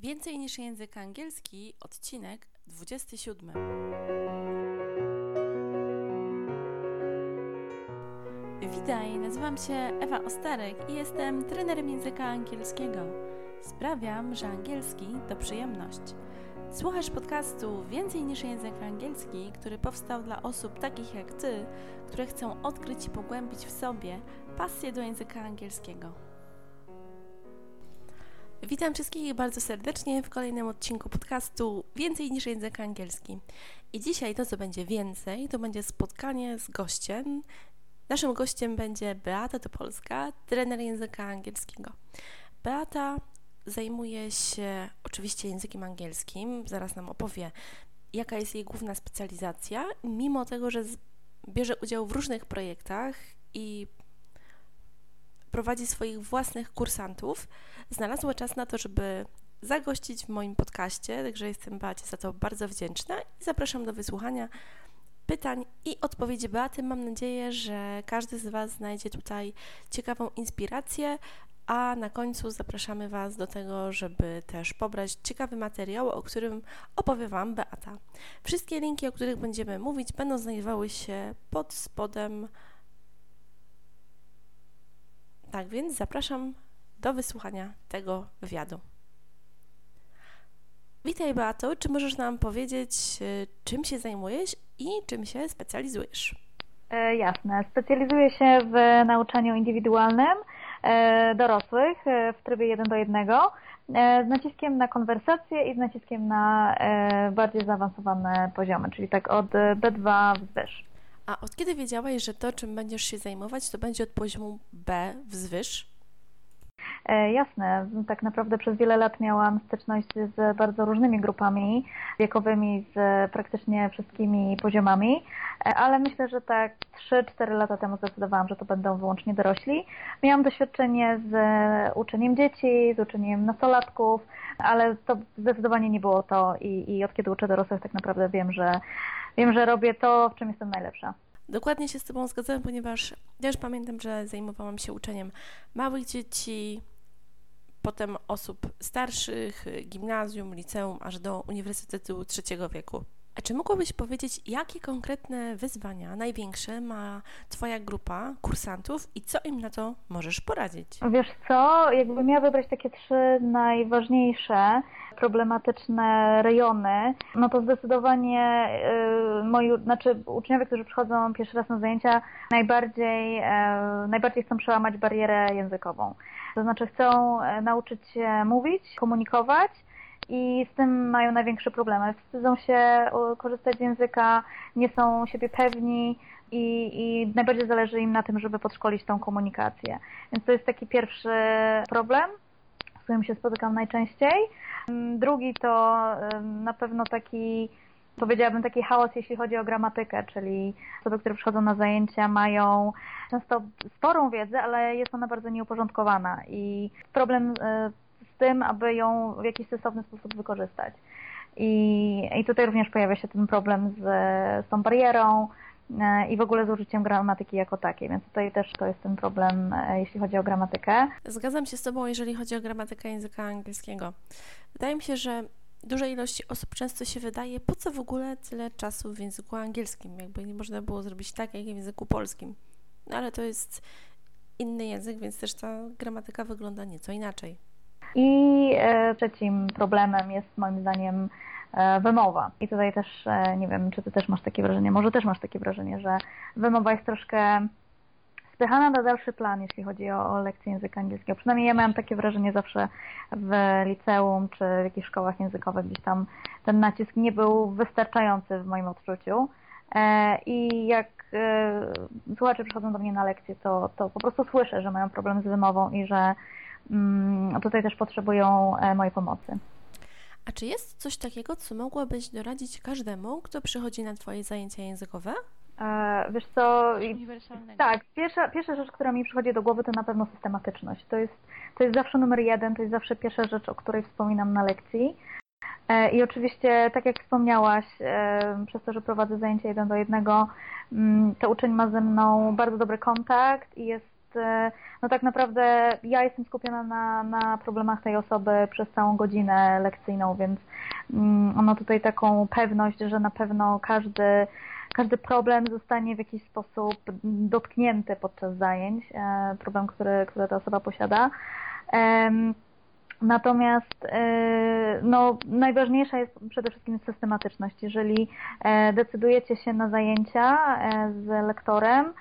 Więcej niż język angielski, odcinek 27. Witaj, nazywam się Ewa Ostarek i jestem trenerem języka angielskiego. Sprawiam, że angielski to przyjemność. Słuchasz podcastu Więcej niż język angielski, który powstał dla osób takich jak Ty, które chcą odkryć i pogłębić w sobie pasję do języka angielskiego. Witam wszystkich bardzo serdecznie w kolejnym odcinku podcastu Więcej niż język angielski. I dzisiaj to, co będzie więcej, to będzie spotkanie z gościem. Naszym gościem będzie Beata Topolska, trener języka angielskiego. Beata zajmuje się oczywiście językiem angielskim, zaraz nam opowie, jaka jest jej główna specjalizacja, mimo tego, że bierze udział w różnych projektach i prowadzi swoich własnych kursantów, znalazła czas na to, żeby zagościć w moim podcaście, także jestem Beacie za to bardzo wdzięczna i zapraszam do wysłuchania pytań i odpowiedzi Beaty. Mam nadzieję, że każdy z Was znajdzie tutaj ciekawą inspirację, a na końcu zapraszamy Was do tego, żeby też pobrać ciekawy materiał, o którym opowie Wam Beata. Wszystkie linki, o których będziemy mówić, będą znajdowały się pod spodem. Tak więc zapraszam do wysłuchania tego wywiadu. Witaj Beato, czy możesz nam powiedzieć, y, czym się zajmujesz i czym się specjalizujesz? E, jasne. Specjalizuję się w nauczaniu indywidualnym e, dorosłych e, w trybie 1 do 1 e, z naciskiem na konwersację i z naciskiem na e, bardziej zaawansowane poziomy, czyli tak od B2 wzwyż. A od kiedy wiedziałaś, że to, czym będziesz się zajmować, to będzie od poziomu B wzwyż? E, jasne, tak naprawdę przez wiele lat miałam styczność z bardzo różnymi grupami wiekowymi, z praktycznie wszystkimi poziomami, e, ale myślę, że tak 3-4 lata temu zdecydowałam, że to będą wyłącznie dorośli. Miałam doświadczenie z uczeniem dzieci, z uczeniem nastolatków, ale to zdecydowanie nie było to i, i od kiedy uczę dorosłych tak naprawdę wiem, że wiem, że robię to, w czym jestem najlepsza. Dokładnie się z Tobą zgadzam, ponieważ też pamiętam, że zajmowałam się uczeniem małych dzieci, potem osób starszych, gimnazjum, liceum, aż do Uniwersytetu Trzeciego Wieku. A czy mogłabyś powiedzieć, jakie konkretne wyzwania największe ma Twoja grupa kursantów i co im na to możesz poradzić? Wiesz co, jakbym miała wybrać takie trzy najważniejsze, problematyczne rejony, no to zdecydowanie yy, moi, znaczy uczniowie, którzy przychodzą pierwszy raz na zajęcia, najbardziej, yy, najbardziej chcą przełamać barierę językową. To znaczy chcą e, nauczyć się mówić, komunikować, i z tym mają największe problemy. Wstydzą się korzystać z języka, nie są siebie pewni i, i najbardziej zależy im na tym, żeby podszkolić tą komunikację. Więc to jest taki pierwszy problem, z którym się spotykam najczęściej. Drugi to na pewno taki powiedziałabym taki chaos, jeśli chodzi o gramatykę, czyli osoby, które przychodzą na zajęcia mają często sporą wiedzę, ale jest ona bardzo nieuporządkowana i problem e, tym, aby ją w jakiś sensowny sposób wykorzystać. I, i tutaj również pojawia się ten problem z, z tą barierą e, i w ogóle z użyciem gramatyki jako takiej, więc tutaj też to jest ten problem, e, jeśli chodzi o gramatykę. Zgadzam się z Tobą, jeżeli chodzi o gramatykę języka angielskiego. Wydaje mi się, że dużej ilości osób często się wydaje, po co w ogóle tyle czasu w języku angielskim, jakby nie można było zrobić tak, jak w języku polskim. No ale to jest inny język, więc też ta gramatyka wygląda nieco inaczej. I e, trzecim problemem jest moim zdaniem e, wymowa. I tutaj też, e, nie wiem, czy ty też masz takie wrażenie, może też masz takie wrażenie, że wymowa jest troszkę spychana na dalszy plan, jeśli chodzi o, o lekcje języka angielskiego. Przynajmniej ja miałam takie wrażenie zawsze w liceum czy w jakichś szkołach językowych, gdzieś tam ten nacisk nie był wystarczający w moim odczuciu. I jak słuchacze przychodzą do mnie na lekcje, to, to po prostu słyszę, że mają problem z wymową i że Mm, tutaj też potrzebują e, mojej pomocy. A czy jest coś takiego, co mogłabyś doradzić każdemu, kto przychodzi na Twoje zajęcia językowe? E, wiesz co, tak, pierwsza, pierwsza rzecz, która mi przychodzi do głowy, to na pewno systematyczność. To jest, to jest zawsze numer jeden, to jest zawsze pierwsza rzecz, o której wspominam na lekcji. E, I oczywiście, tak jak wspomniałaś, przez to, że prowadzę zajęcia jeden do jednego, mm, to uczeń ma ze mną bardzo dobry kontakt i jest no tak naprawdę ja jestem skupiona na, na problemach tej osoby przez całą godzinę lekcyjną, więc mm, ono tutaj taką pewność, że na pewno każdy każdy problem zostanie w jakiś sposób dotknięty podczas zajęć, e, problem, który, który ta osoba posiada. Natomiast e, no, najważniejsza jest przede wszystkim systematyczność. Jeżeli e, decydujecie się na zajęcia z lektorem,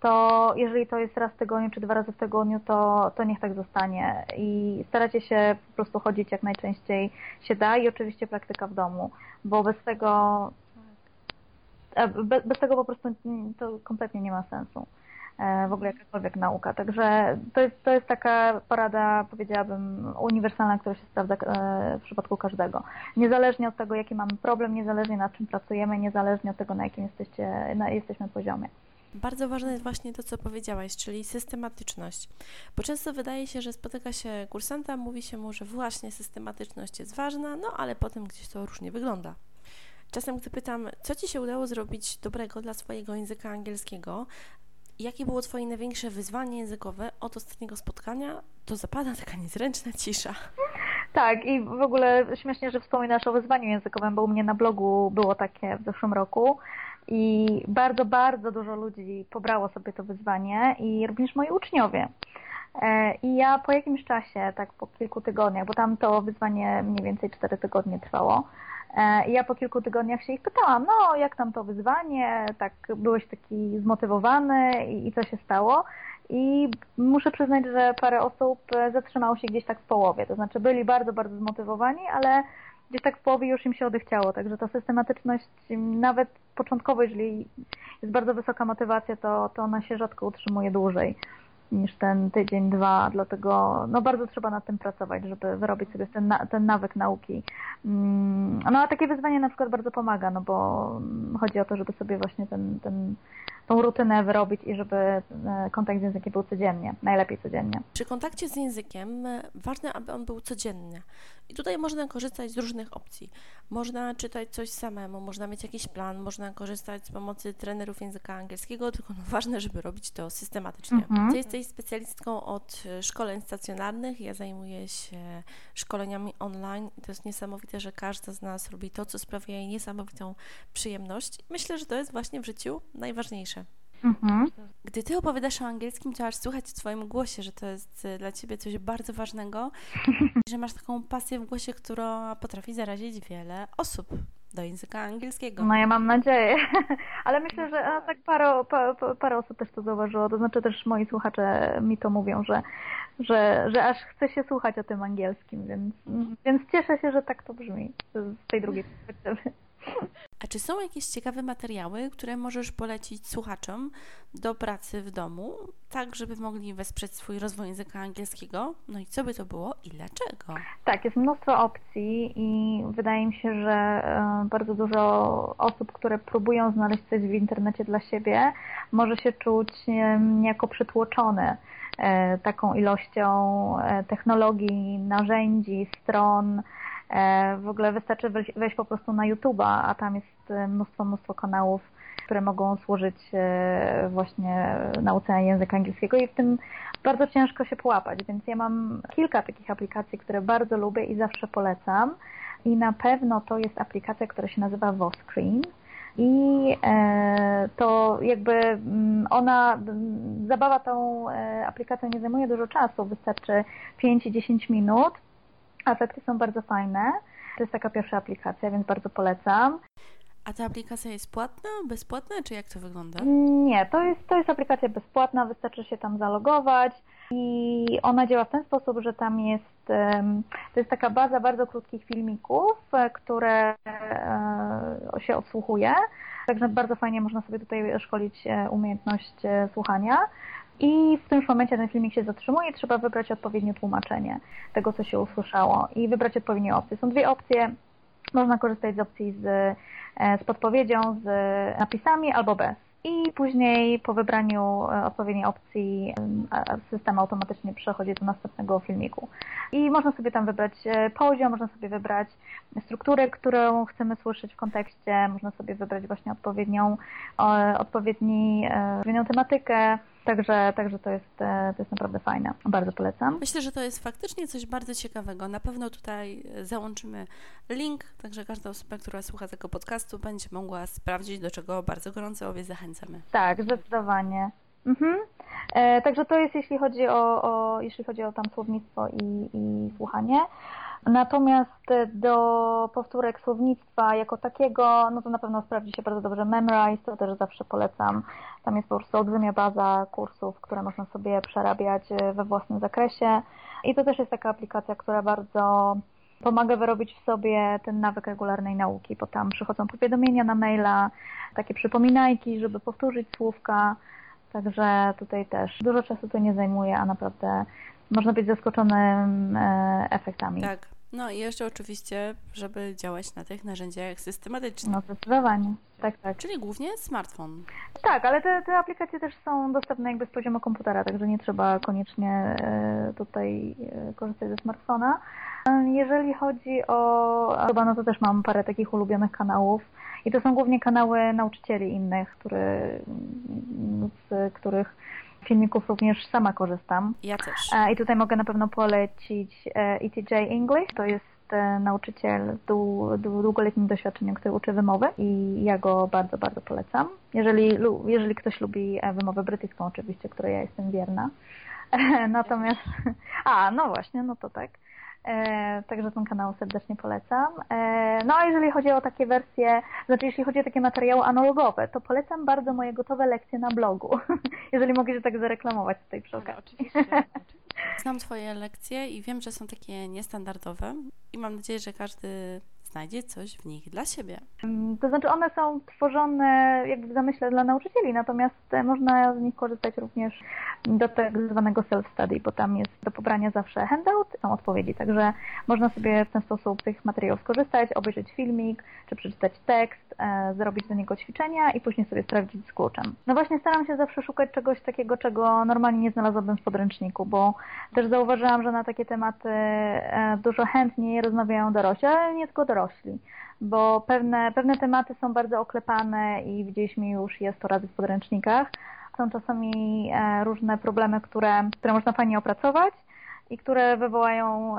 to jeżeli to jest raz w tygodniu czy dwa razy w tygodniu, to, to niech tak zostanie. I staracie się po prostu chodzić jak najczęściej się da i oczywiście praktyka w domu, bo bez tego bez, bez tego po prostu to kompletnie nie ma sensu e, w ogóle jakakolwiek nauka. Także to jest, to jest taka porada, powiedziałabym, uniwersalna, która się sprawdza e, w przypadku każdego. Niezależnie od tego, jaki mamy problem, niezależnie nad czym pracujemy, niezależnie od tego, na jakim jesteście, na, jesteśmy poziomie. Bardzo ważne jest właśnie to, co powiedziałaś, czyli systematyczność. Bo często wydaje się, że spotyka się kursanta, mówi się mu, że właśnie systematyczność jest ważna, no ale potem gdzieś to różnie wygląda. Czasem, gdy pytam, co Ci się udało zrobić dobrego dla swojego języka angielskiego, jakie było Twoje największe wyzwanie językowe od ostatniego spotkania, to zapada taka niezręczna cisza. Tak, i w ogóle śmiesznie, że wspominasz o wyzwaniu językowym, bo u mnie na blogu było takie w zeszłym roku i bardzo, bardzo dużo ludzi pobrało sobie to wyzwanie i również moi uczniowie. E, I ja po jakimś czasie, tak po kilku tygodniach, bo tam to wyzwanie mniej więcej 4 tygodnie trwało, I ja po kilku tygodniach się ich pytałam, no jak tam to wyzwanie, tak byłeś taki zmotywowany i, i co się stało? I muszę przyznać, że parę osób e, zatrzymało się gdzieś tak w połowie, to znaczy byli bardzo, bardzo zmotywowani, ale gdzieś tak w połowie już im się odechciało, także ta systematyczność nawet początkowo, jeżeli jest bardzo wysoka motywacja, to, to ona się rzadko utrzymuje dłużej niż ten tydzień, dwa, dlatego no bardzo trzeba nad tym pracować, żeby wyrobić sobie ten, ten nawyk nauki. Mm, no a takie wyzwanie na przykład bardzo pomaga, no bo chodzi o to, żeby sobie właśnie ten, ten tą rutynę wyrobić i żeby e, kontakt z językiem był codziennie, najlepiej codziennie. Przy kontakcie z językiem e, ważne, aby on był codzienny. I tutaj można korzystać z różnych opcji. Można czytać coś samemu, można mieć jakiś plan, można korzystać z pomocy trenerów języka angielskiego, tylko no ważne, żeby robić to systematycznie. Mhm. Ty jesteś specjalistką od e, szkoleń stacjonarnych, ja zajmuję się szkoleniami online to jest niesamowite, że każda z nas robi to, co sprawia jej niesamowitą przyjemność. Myślę, że to jest właśnie w życiu najważniejsze. Mhm. Gdy ty opowiadasz o angielskim, to aż słuchać w twoim głosie, że to jest y, dla ciebie coś bardzo ważnego, że masz taką pasję w głosie, która potrafi zarazić wiele osób do języka angielskiego. No ja mam nadzieję, ale myślę, że tak parę, parę osób też to zauważyło, to znaczy też moi słuchacze mi to mówią, że, że, że aż chce się słuchać o tym angielskim, więc, więc cieszę się, że tak to brzmi z tej drugiej perspektywy. A czy są jakieś ciekawe materiały, które możesz polecić słuchaczom do pracy w domu, tak żeby mogli wesprzeć swój rozwój języka angielskiego? No i co by to było i dlaczego? Tak, jest mnóstwo opcji i wydaje mi się, że e, bardzo dużo osób, które próbują znaleźć coś w internecie dla siebie, może się czuć niejako przytłoczone e, taką ilością e, technologii, narzędzi, stron, w ogóle wystarczy wejść po prostu na YouTube'a, a tam jest e, mnóstwo, mnóstwo kanałów, które mogą służyć e, właśnie nauce języka angielskiego i w tym bardzo ciężko się połapać, więc ja mam kilka takich aplikacji, które bardzo lubię i zawsze polecam. I na pewno to jest aplikacja, która się nazywa Voscreen. I to jakby mm, ona, zabawa tą aplikacją nie zajmuje dużo czasu, wystarczy 5-10 minut Efekty są bardzo fajne. To jest taka pierwsza aplikacja, więc bardzo polecam. A ta aplikacja jest płatna, bezpłatna, czy jak to wygląda? Nie, to jest, to jest aplikacja bezpłatna, wystarczy się tam zalogować i ona działa w ten sposób, że tam jest, to jest taka baza bardzo krótkich filmików, e, które e, się odsłuchuje, także bardzo fajnie można sobie tutaj szkolić e, umiejętność słuchania. I w tym momencie ten filmik się zatrzymuje, trzeba wybrać odpowiednie tłumaczenie tego, co się usłyszało i wybrać odpowiednie opcje. Są dwie opcje. Można korzystać z opcji z, e, z podpowiedzią, z napisami albo bez. I później po wybraniu e, odpowiedniej opcji e, system automatycznie przechodzi do następnego filmiku. I można sobie tam wybrać poziom, można sobie wybrać strukturę, którą chcemy słyszeć w kontekście, można sobie wybrać właśnie odpowiednią, odpowiedni, odpowiednią tematykę, Także, także to, jest, e, to jest naprawdę fajne. Bardzo polecam. Myślę, że to jest faktycznie coś bardzo ciekawego. Na pewno tutaj załączymy link, także każda osoba, która słucha tego podcastu, będzie mogła sprawdzić, do czego bardzo gorąco obie zachęcamy. Tak, zdecydowanie. Mhm. E, także to jest jeśli chodzi o, o, jeśli chodzi o tam słownictwo i, i słuchanie. Natomiast do powtórek słownictwa jako takiego, no to na pewno sprawdzi się bardzo dobrze Memrise, to też zawsze polecam. Tam jest po prostu olbrzymia baza kursów, które można sobie przerabiać we własnym zakresie. I to też jest taka aplikacja, która bardzo pomaga wyrobić w sobie ten nawyk regularnej nauki, bo tam przychodzą powiadomienia na maila, takie przypominajki, żeby powtórzyć słówka. Także tutaj też dużo czasu to nie zajmuje, a naprawdę można być zaskoczonym e, efektami. Tak. No i jeszcze oczywiście, żeby działać na tych narzędziach systematycznie. No zdecydowanie, tak, tak. Czyli głównie smartfon. Tak, ale te, te aplikacje też są dostępne jakby z poziomu komputera, także nie trzeba koniecznie e, tutaj e, korzystać ze smartfona. Jeżeli chodzi o chyba, no to też mam parę takich ulubionych kanałów i to są głównie kanały nauczycieli innych, który, z których filmików również sama korzystam. Ja też. E, I tutaj mogę na pewno polecić ETJ e English. To jest e, nauczyciel z długoletnim doświadczeniem, który uczy wymowy i ja go bardzo, bardzo polecam. Jeżeli, jeżeli ktoś lubi wymowę brytyjską oczywiście, której ja jestem wierna. Natomiast, a no właśnie, no to tak. E, także ten kanał serdecznie polecam. E, no a jeżeli chodzi o takie wersje, znaczy jeśli chodzi o takie materiały analogowe, to polecam bardzo moje gotowe lekcje na blogu. jeżeli mogę się tak zareklamować tutaj przy okazji. Oczywiście, Znam Twoje lekcje i wiem, że są takie niestandardowe i mam nadzieję, że każdy znajdzie coś w nich dla siebie. Mm, to znaczy one są tworzone jakby w zamyśle dla nauczycieli, natomiast e, można z nich korzystać również do tak zwanego self-study, bo tam jest do pobrania zawsze handout, są odpowiedzi, także można sobie w ten sposób tych materiałów skorzystać, obejrzeć filmik, czy przeczytać tekst, e, zrobić do niego ćwiczenia i później sobie sprawdzić z kluczem. No właśnie staram się zawsze szukać czegoś takiego, czego normalnie nie znalazłabym w podręczniku, bo też zauważyłam, że na takie tematy e, dużo chętniej rozmawiają dorośli, ale nie tylko dorośli bo pewne, pewne tematy są bardzo oklepane i widzieliśmy już jest to razy w podręcznikach, są czasami e, różne problemy, które, które można fajnie opracować i które wywołają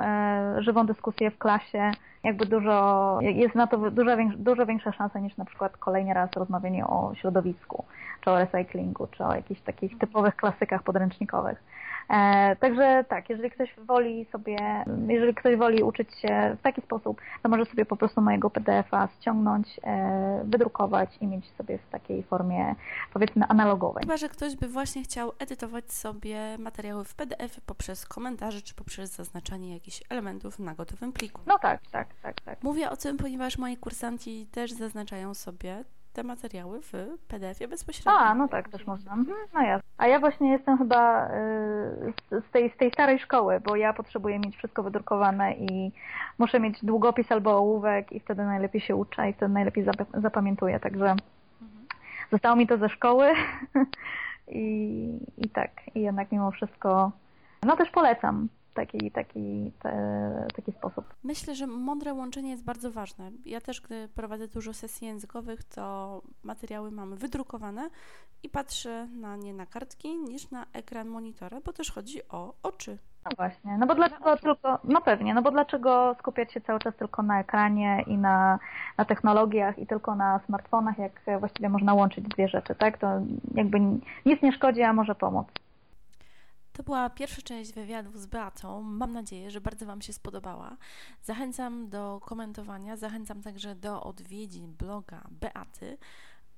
żywą dyskusję w klasie. Jakby dużo, jest na to dużo, dużo większa szansa niż na przykład kolejny raz rozmawianie o środowisku, czy o recyklingu, czy o jakichś takich typowych klasykach podręcznikowych. E, także tak, jeżeli ktoś woli sobie, jeżeli ktoś woli uczyć się w taki sposób, to może sobie po prostu mojego PDF-a ściągnąć, e, wydrukować i mieć sobie w takiej formie powiedzmy analogowej. Chyba, że ktoś by właśnie chciał edytować sobie materiały w PDF poprzez komentarze czy poprzez zaznaczanie jakichś elementów na gotowym pliku. No tak, tak, tak, tak. Mówię o tym, ponieważ moi kursanci też zaznaczają sobie te materiały w PDF-ie bezpośrednio. A, no tak, też można. Mhm, no ja. A ja właśnie jestem chyba y, z tej, z tej starej szkoły, bo ja potrzebuję mieć wszystko wydrukowane i muszę mieć długopis albo ołówek i wtedy najlepiej się uczę i wtedy najlepiej zapamiętuję, także mhm. zostało mi to ze szkoły i, i tak, i jednak mimo wszystko no też polecam taki, taki, te, taki sposób. Myślę, że mądre łączenie jest bardzo ważne. Ja też, gdy prowadzę dużo sesji językowych, to materiały mamy wydrukowane i patrzę na nie na kartki niż na ekran monitora, bo też chodzi o oczy. No właśnie, no bo dlaczego tylko, no pewnie, no bo dlaczego skupiać się cały czas tylko na ekranie i na, na technologiach i tylko na smartfonach, jak właściwie można łączyć dwie rzeczy, tak? To jakby nic nie szkodzi, a może pomóc. To była pierwsza część wywiadu z Beatą. Mam nadzieję, że bardzo Wam się spodobała. Zachęcam do komentowania, zachęcam także do odwiedzin bloga Beaty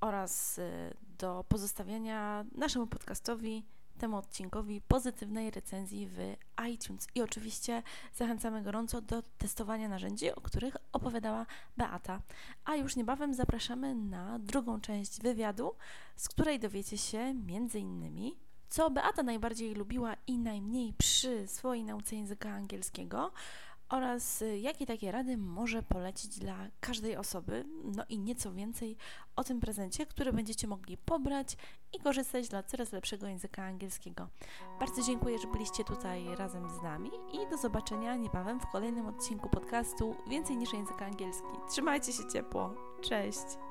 oraz y, do pozostawiania naszemu podcastowi, temu odcinkowi pozytywnej recenzji w iTunes. I oczywiście zachęcamy gorąco do testowania narzędzi, o których opowiadała Beata. A już niebawem zapraszamy na drugą część wywiadu, z której dowiecie się między innymi co Beata najbardziej lubiła i najmniej przy swojej nauce języka angielskiego oraz y, jakie takie rady może polecić dla każdej osoby, no i nieco więcej o tym prezencie, który będziecie mogli pobrać i korzystać dla coraz lepszego języka angielskiego. Bardzo dziękuję, że byliście tutaj razem z nami i do zobaczenia niebawem w kolejnym odcinku podcastu Więcej niż język angielski. Trzymajcie się ciepło. Cześć!